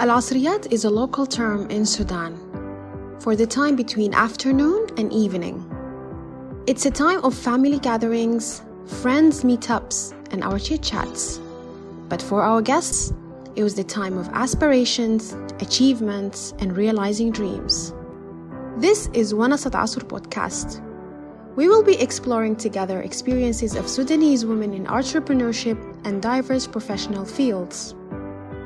Al-Asriyat is a local term in Sudan for the time between afternoon and evening. It's a time of family gatherings, friends meetups, and our chit chats. But for our guests, it was the time of aspirations, achievements, and realizing dreams. This is Wanasat Asr podcast. We will be exploring together experiences of Sudanese women in entrepreneurship and diverse professional fields.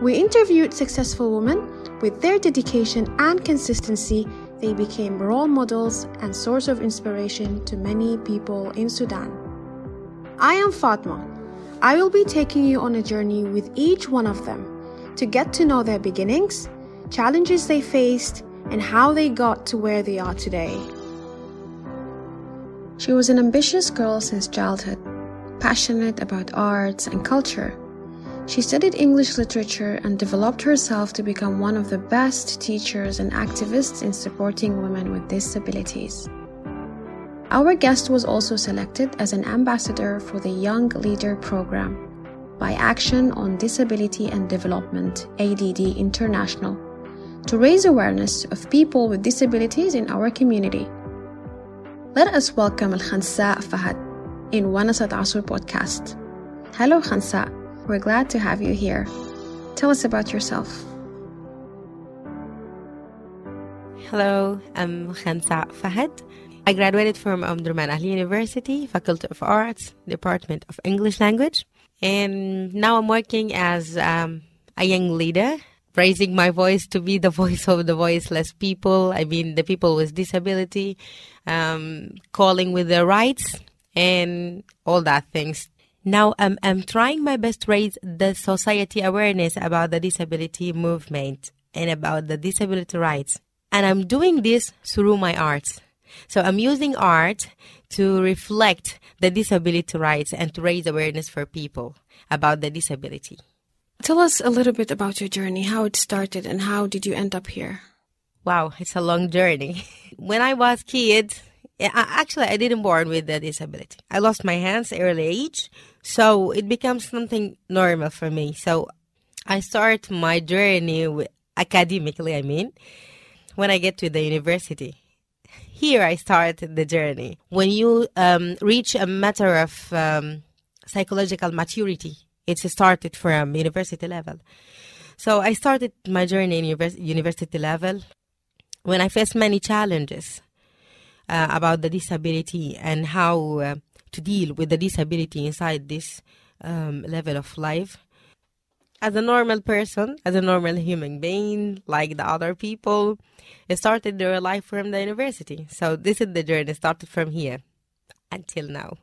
We interviewed successful women. With their dedication and consistency, they became role models and source of inspiration to many people in Sudan. I am Fatma. I will be taking you on a journey with each one of them to get to know their beginnings, challenges they faced, and how they got to where they are today. She was an ambitious girl since childhood, passionate about arts and culture. She studied English literature and developed herself to become one of the best teachers and activists in supporting women with disabilities. Our guest was also selected as an ambassador for the Young Leader Program by Action on Disability and Development, ADD International, to raise awareness of people with disabilities in our community. Let us welcome Al Khansa Fahad in Wanasat Asr podcast. Hello, Khansa. We're glad to have you here. Tell us about yourself. Hello, I'm Khansa Fahad. I graduated from Omdurman Ahli University, Faculty of Arts, Department of English Language, and now I'm working as um, a young leader, raising my voice to be the voice of the voiceless people. I mean, the people with disability, um, calling with their rights, and all that things now I'm, I'm trying my best to raise the society awareness about the disability movement and about the disability rights. And I'm doing this through my arts. So I'm using art to reflect the disability rights and to raise awareness for people about the disability. Tell us a little bit about your journey, how it started and how did you end up here? Wow, it's a long journey. when I was kid, actually I didn't born with a disability. I lost my hands early age, so it becomes something normal for me. So I start my journey with, academically, I mean, when I get to the university. Here I start the journey. When you um, reach a matter of um, psychological maturity, it's started from university level. So I started my journey in univers- university level when I faced many challenges uh, about the disability and how uh, to deal with the disability inside this um, level of life. As a normal person, as a normal human being, like the other people, it started their life from the university. So this is the journey started from here until now.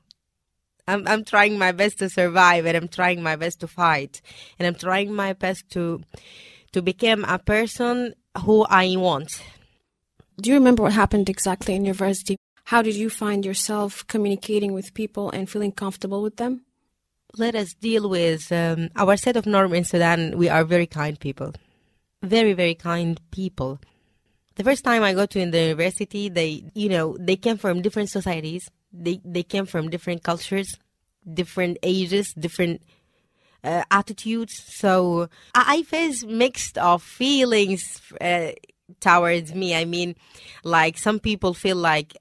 I'm I'm trying my best to survive and I'm trying my best to fight and I'm trying my best to to become a person who I want. Do you remember what happened exactly in university? How did you find yourself communicating with people and feeling comfortable with them? Let us deal with um, our set of norm in Sudan. We are very kind people, very very kind people. The first time I go to in the university, they you know they came from different societies. They they came from different cultures, different ages, different uh, attitudes. So I face mixed of feelings uh, towards me. I mean, like some people feel like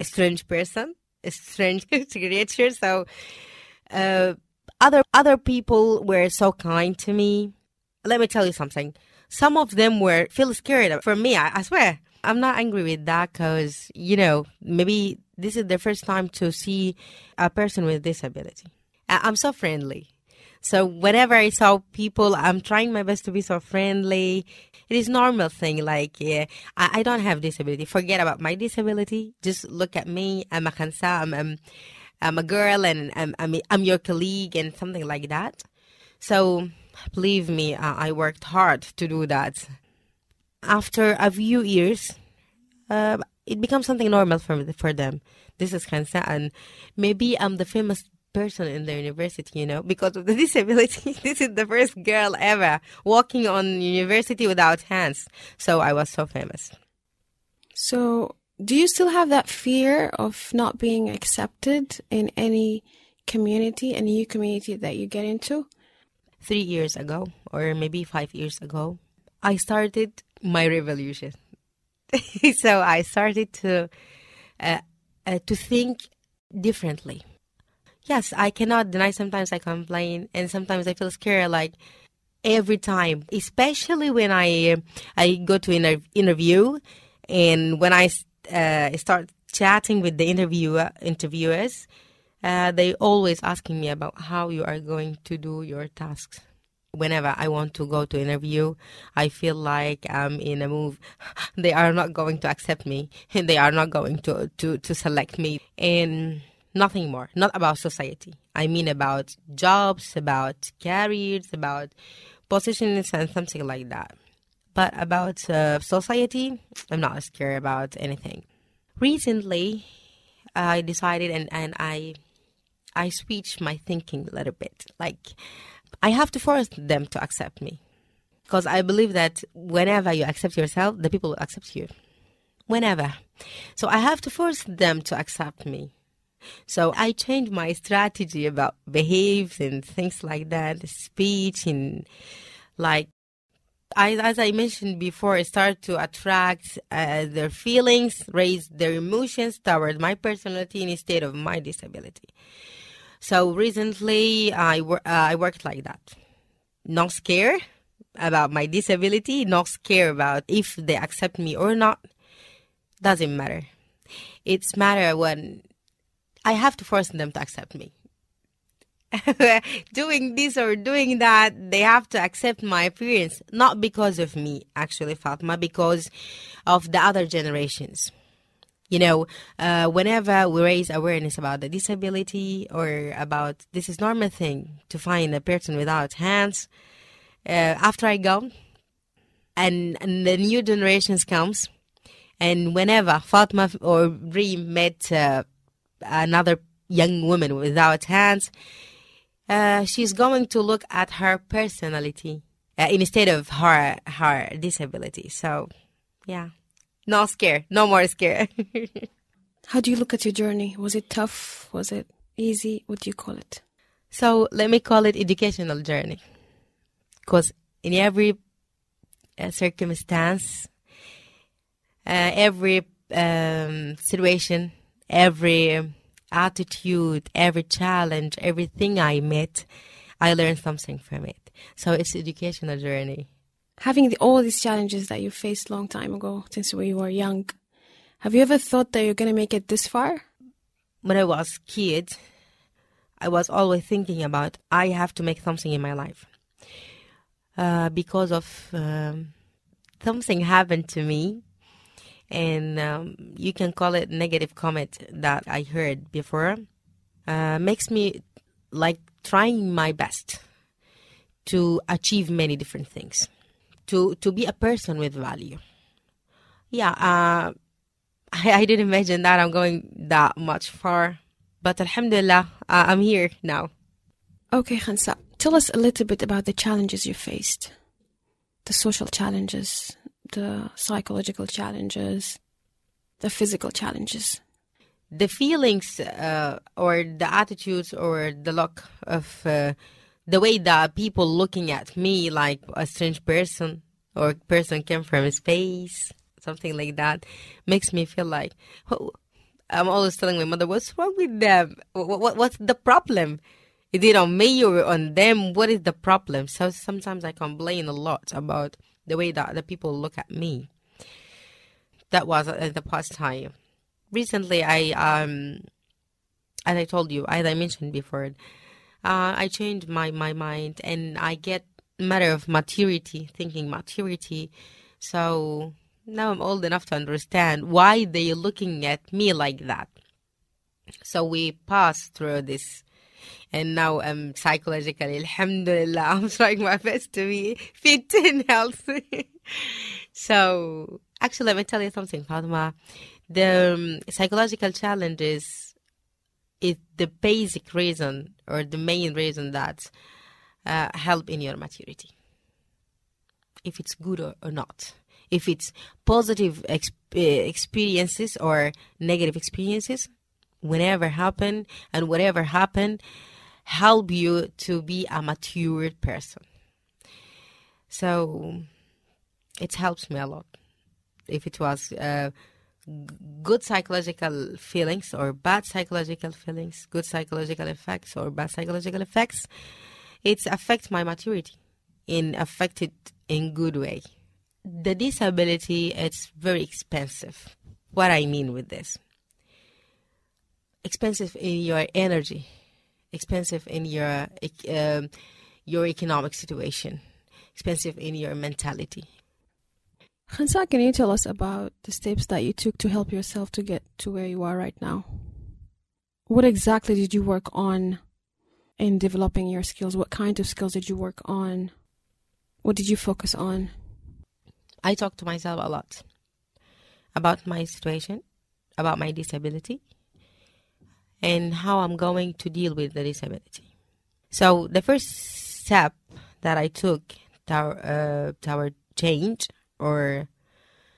a strange person, a strange creature. So uh, other other people were so kind to me. Let me tell you something. Some of them were feel scared. For me, I, I swear, I'm not angry with that because you know maybe this is the first time to see a person with disability. I'm so friendly. So whenever I saw people, I'm trying my best to be so friendly. It is normal thing. Like, yeah, I, I don't have disability. Forget about my disability. Just look at me. I'm a khansa. I'm, I'm, I'm a girl and I'm, I'm, I'm your colleague and something like that. So believe me, uh, I worked hard to do that. After a few years, uh, it becomes something normal for for them. This is khansa, and maybe I'm the famous person in the university, you know, because of the disability. this is the first girl ever walking on university without hands. So I was so famous. So, do you still have that fear of not being accepted in any community, any new community that you get into? Three years ago, or maybe five years ago, I started my revolution. so I started to uh, uh, to think differently. Yes, I cannot deny. Sometimes I complain, and sometimes I feel scared. Like every time, especially when I I go to an interview, and when I uh, start chatting with the interviewer interviewers, uh, they always asking me about how you are going to do your tasks whenever I want to go to interview, I feel like I'm in a move. They are not going to accept me, and they are not going to to to select me, and nothing more. Not about society. I mean about jobs, about careers, about positions, and something like that. But about uh, society, I'm not scared about anything. Recently, I decided and and I I switched my thinking a little bit, like I have to force them to accept me. Because I believe that whenever you accept yourself, the people will accept you. Whenever. So I have to force them to accept me. So I changed my strategy about behaves and things like that, speech and like I, as I mentioned before, I start to attract uh, their feelings, raise their emotions toward my personality instead of my disability. So recently, I, uh, I worked like that. Not scared about my disability, not scared about if they accept me or not. Doesn't matter. It's matter when I have to force them to accept me. doing this or doing that, they have to accept my appearance, not because of me, actually, Fatma, because of the other generations. You know, uh, whenever we raise awareness about the disability or about this is normal thing to find a person without hands, uh, after I go, and, and the new generations comes, and whenever Fatma or Reem met uh, another young woman without hands, uh, she's going to look at her personality uh, instead of her her disability. So, yeah. No scare. No more scare. How do you look at your journey? Was it tough? Was it easy? What do you call it? So let me call it educational journey. Because in every uh, circumstance, uh, every um, situation, every attitude, every challenge, everything I met, I learned something from it. So it's educational journey. Having the, all these challenges that you faced long time ago since when you were young have you ever thought that you're going to make it this far? When i was kid i was always thinking about i have to make something in my life. Uh, because of um, something happened to me and um, you can call it negative comment that i heard before. Uh, makes me like trying my best to achieve many different things. To to be a person with value. Yeah, uh, I, I didn't imagine that I'm going that much far, but Alhamdulillah, uh, I'm here now. Okay, Khansa, tell us a little bit about the challenges you faced, the social challenges, the psychological challenges, the physical challenges. The feelings uh, or the attitudes or the look of uh, the way that people looking at me like a strange person or person came from space, something like that, makes me feel like oh, I'm always telling my mother, "What's wrong with them? What, what, what's the problem? Is it on me or on them? What is the problem?" So sometimes I complain a lot about the way that the people look at me. That was at the past time. Recently, I um, as I told you, as I mentioned before, uh, I changed my, my mind and I get matter of maturity, thinking maturity. So now I'm old enough to understand why they're looking at me like that. So we pass through this. And now I'm psychologically, alhamdulillah, I'm trying my best to be fit and healthy. so actually, let me tell you something, Fatma. The um, psychological challenges is the basic reason or the main reason that uh, help in your maturity. If it's good or, or not, if it's positive exp- uh, experiences or negative experiences, whenever happen and whatever happen, help you to be a matured person. So it helps me a lot. If it was uh, good psychological feelings or bad psychological feelings, good psychological effects or bad psychological effects, it affects my maturity in affected in good way. The disability it's very expensive. What I mean with this, expensive in your energy, expensive in your um, your economic situation, expensive in your mentality. Khansa, can you tell us about the steps that you took to help yourself to get to where you are right now? What exactly did you work on in developing your skills? What kind of skills did you work on? What did you focus on? I talk to myself a lot about my situation, about my disability, and how I'm going to deal with the disability. So the first step that I took toward, uh, toward change, or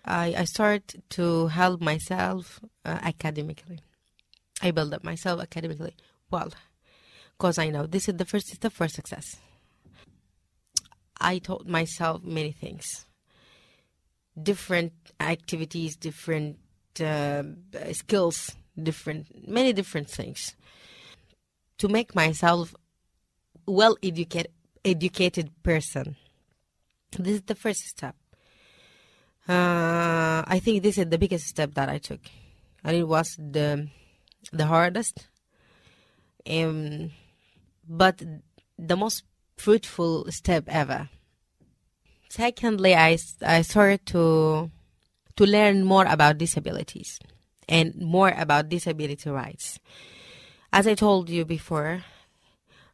I, I start to help myself uh, academically. I build up myself academically. Well, because I know this is the first step for success. I taught myself many things, different activities, different uh, skills, different many different things to make myself well educated educated person. This is the first step. Uh, I think this is the biggest step that I took, and it was the the hardest. Um, but the most fruitful step ever. Secondly, I, I started to to learn more about disabilities and more about disability rights. As I told you before,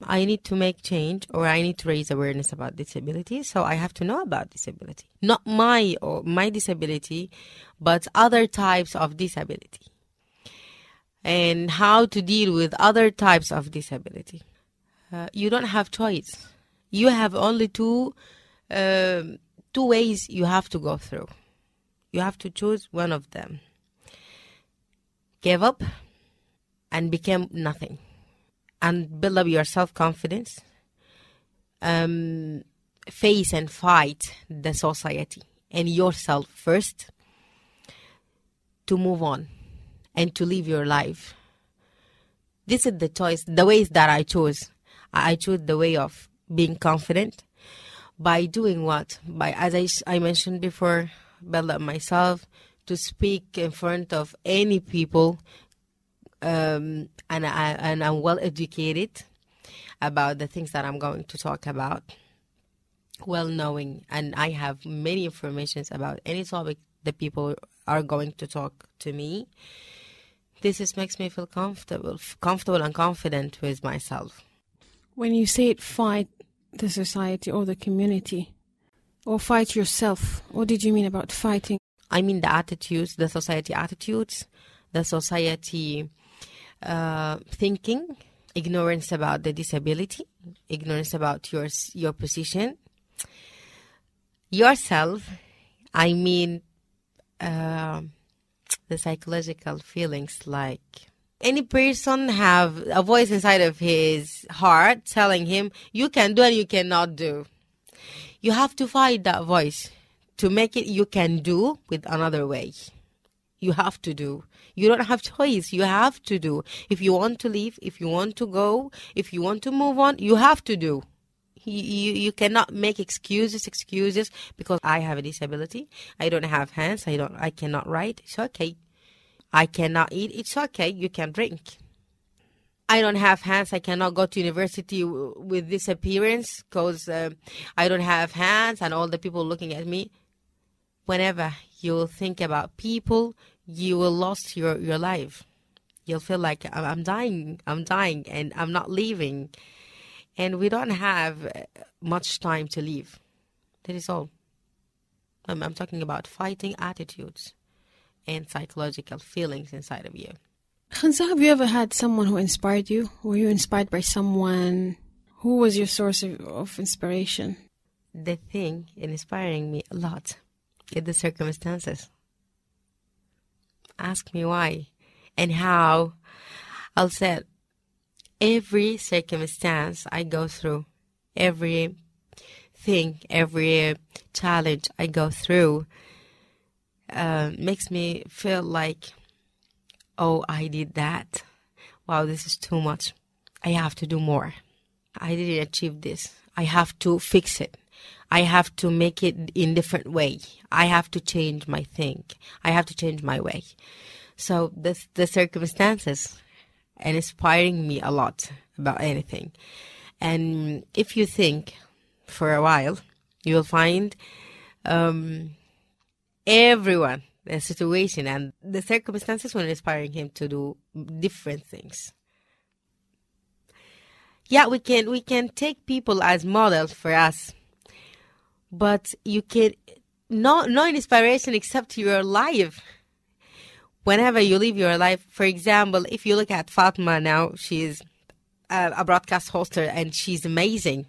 I need to make change or I need to raise awareness about disability, so I have to know about disability. Not my or my disability, but other types of disability. And how to deal with other types of disability uh, you don't have choice. You have only two uh, two ways you have to go through. You have to choose one of them. Give up and become nothing, and build up your self confidence. Um, face and fight the society and yourself first to move on and to live your life. This is the choice, the ways that I chose. I chose the way of being confident by doing what? By, as I, I mentioned before, build up myself to speak in front of any people, um, and I and I'm well educated about the things that I'm going to talk about. Well knowing, and I have many informations about any topic that people are going to talk to me. This just makes me feel comfortable, comfortable and confident with myself. When you say it, fight the society or the community, or fight yourself, what did you mean about fighting? I mean the attitudes, the society attitudes, the society uh, thinking, ignorance about the disability, ignorance about your your position, yourself. I mean uh, the psychological feelings like any person have a voice inside of his heart telling him you can do and you cannot do you have to fight that voice to make it you can do with another way you have to do you don't have choice you have to do if you want to leave if you want to go if you want to move on you have to do you, you, cannot make excuses excuses because i have a disability i don't have hands i don't i cannot write it's okay I cannot eat. It's okay. You can drink. I don't have hands. I cannot go to university with this appearance because uh, I don't have hands and all the people looking at me. Whenever you think about people, you will lose your, your life. You'll feel like I'm dying, I'm dying, and I'm not leaving. And we don't have uh, much time to leave. That is all. I'm, I'm talking about fighting attitudes and psychological feelings inside of you. Khansa, have you ever had someone who inspired you? Were you inspired by someone? Who was your source of, of inspiration? The thing inspiring me a lot is the circumstances. Ask me why and how. I'll say every circumstance I go through, every thing, every challenge I go through uh, makes me feel like, oh, I did that. Wow, this is too much. I have to do more. I didn't achieve this. I have to fix it. I have to make it in different way. I have to change my thing. I have to change my way. So the the circumstances and inspiring me a lot about anything. And if you think for a while, you will find um, everyone, the situation, and the circumstances were inspiring him to do different things. Yeah, we can we can take people as models for us, but you can no no inspiration except your life. Whenever you live your life, for example, if you look at Fatma now, she's a, a broadcast hoster and she's amazing.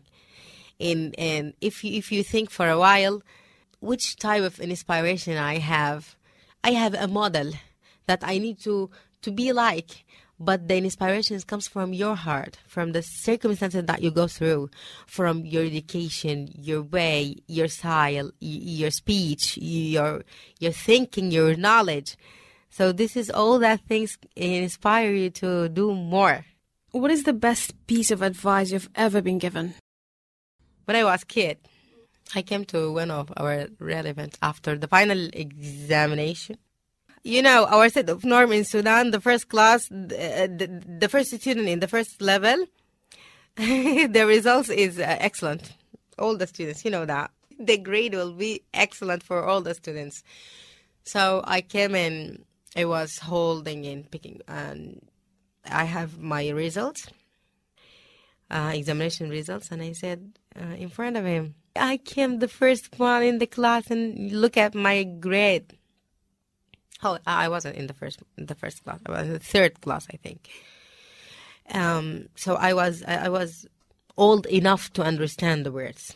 And and if you, if you think for a while, which type of inspiration I have, I have a model that I need to to be like but the inspiration comes from your heart, from the circumstances that you go through, from your education, your way, your style, your speech, your your thinking, your knowledge. So this is all that things inspire you to do more. What is the best piece of advice you've ever been given? When I was kid, I came to one of our relevant events after the final examination you know, our set of norm in Sudan, the first class, the, the, the first student in the first level, the results is uh, excellent. All the students, you know that. The grade will be excellent for all the students. So I came in, I was holding and picking, and I have my results, uh, examination results, and I said uh, in front of him, I came the first one in the class and look at my grade. Oh, I wasn't in the first the first class. I was in the third class, I think. Um, so I was I, I was old enough to understand the words.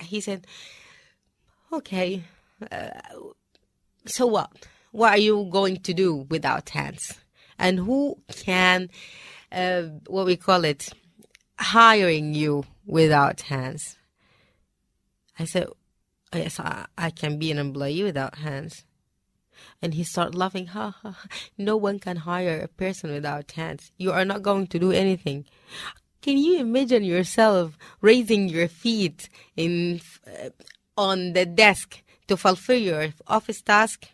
He said, "Okay, uh, so what? What are you going to do without hands? And who can, uh, what we call it, hiring you without hands?" I said, yes, I, I can be an employee without hands. And he started laughing. Ha, ha. No one can hire a person without hands. You are not going to do anything. Can you imagine yourself raising your feet in uh, on the desk to fulfill your office task?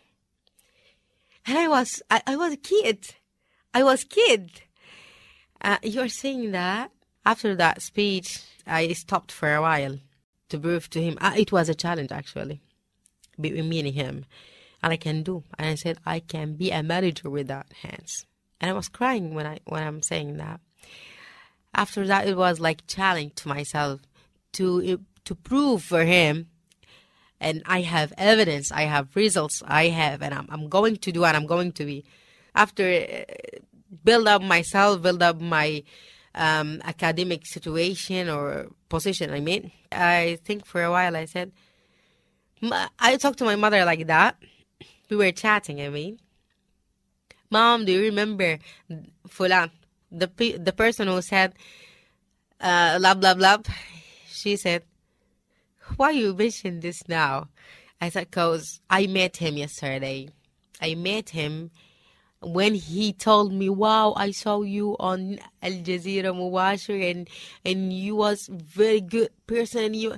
And I was, I, I was a kid. I was kid. Uh, you're saying that after that speech, I stopped for a while to prove to him. Uh, it was a challenge actually between me and him, and I can do. And I said I can be a manager without hands. And I was crying when I when I'm saying that. After that, it was like challenge to myself to to prove for him. And I have evidence, I have results, I have, and I'm, I'm going to do, and I'm going to be. After uh, build up myself, build up my um, academic situation or position. I mean, I think for a while I said, I talked to my mother like that. We were chatting. I mean, Mom, do you remember Fulan, the the person who said, uh, blah blah blah? She said, "Why you mention this now?" I said, "Cause I met him yesterday. I met him." When he told me, "Wow, I saw you on Al Jazeera Mubasher, and and you was very good person." You,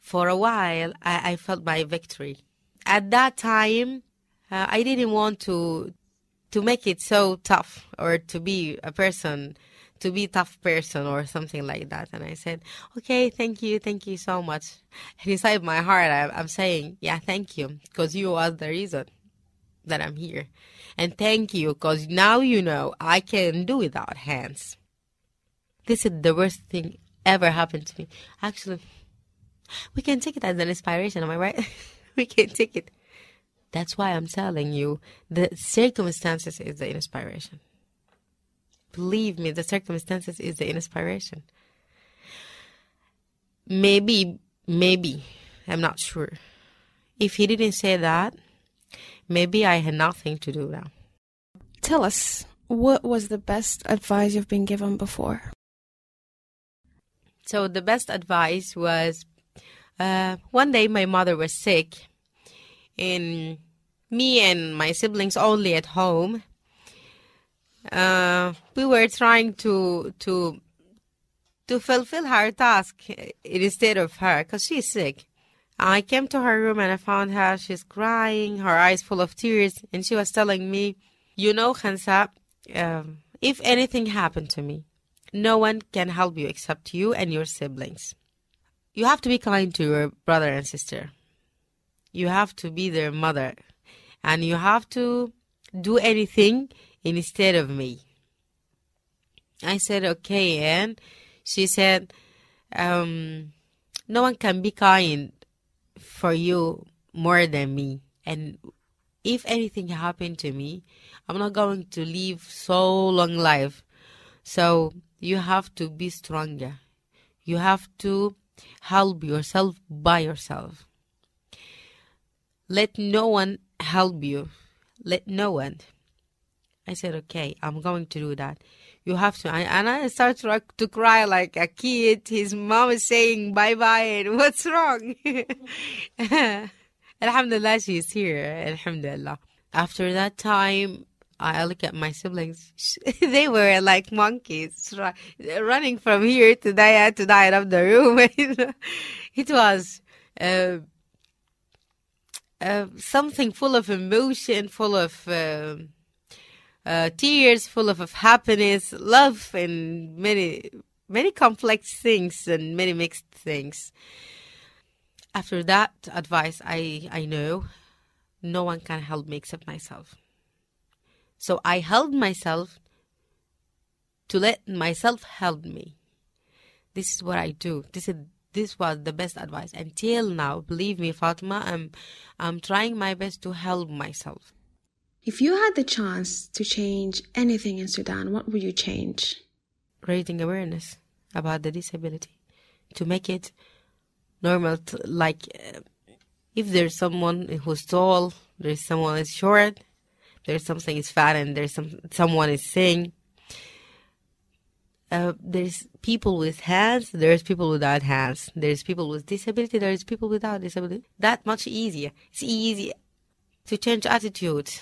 for a while, I, I felt my victory. At that time, uh, I didn't want to to make it so tough or to be a person to be tough person or something like that. And I said, okay, thank you, thank you so much. And inside my heart, I, I'm saying, yeah, thank you, because you are the reason that I'm here. And thank you, because now you know I can do without hands. This is the worst thing ever happened to me. Actually, we can take it as an inspiration, am I right? we can take it. That's why I'm telling you the circumstances is the inspiration. Believe me, the circumstances is the inspiration. Maybe, maybe, I'm not sure. If he didn't say that, maybe I had nothing to do now. Tell us, what was the best advice you've been given before? So the best advice was uh, one day my mother was sick, and me and my siblings only at home. Uh, we were trying to to to fulfill her task instead of her because she's sick. I came to her room and I found her. She's crying, her eyes full of tears, and she was telling me, "You know, Khansa, um, if anything happened to me, no one can help you except you and your siblings. You have to be kind to your brother and sister. You have to be their mother, and you have to do anything instead of me." I said, "Okay," and she said, um, "No one can be kind." For you more than me. And if anything happened to me, I'm not going to live so long life. So you have to be stronger. You have to help yourself by yourself. Let no one help you. Let no one. I said, okay, I'm going to do that. You have to. And I start to, to cry like a kid. His mom is saying bye bye, and what's wrong? Alhamdulillah, she's here. Alhamdulillah. After that time, I look at my siblings. they were like monkeys, running from here to there to there of the room. it was uh, uh, something full of emotion, full of. Uh, uh, tears full of, of happiness, love, and many, many complex things and many mixed things. After that advice, I, I know no one can help me except myself. So I held myself to let myself help me. This is what I do. This is this was the best advice until now. Believe me, Fatima, I'm I'm trying my best to help myself. If you had the chance to change anything in Sudan, what would you change? Raising awareness about the disability to make it normal. To, like, uh, if there's someone who's tall, there's someone who's short, there's something is fat, and there's some someone is thin. Uh, there's people with hands, there's people without hands, there's people with disability, there's people without disability. That much easier. It's easy to change attitudes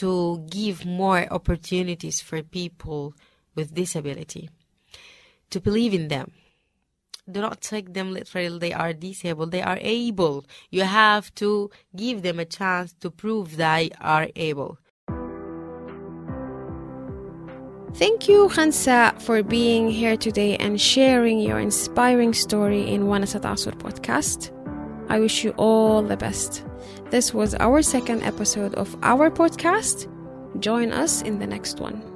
to give more opportunities for people with disability, to believe in them. Do not take them literally, they are disabled, they are able. You have to give them a chance to prove they are able. Thank you, Khansa, for being here today and sharing your inspiring story in Wanasat Asr podcast. I wish you all the best. This was our second episode of our podcast. Join us in the next one.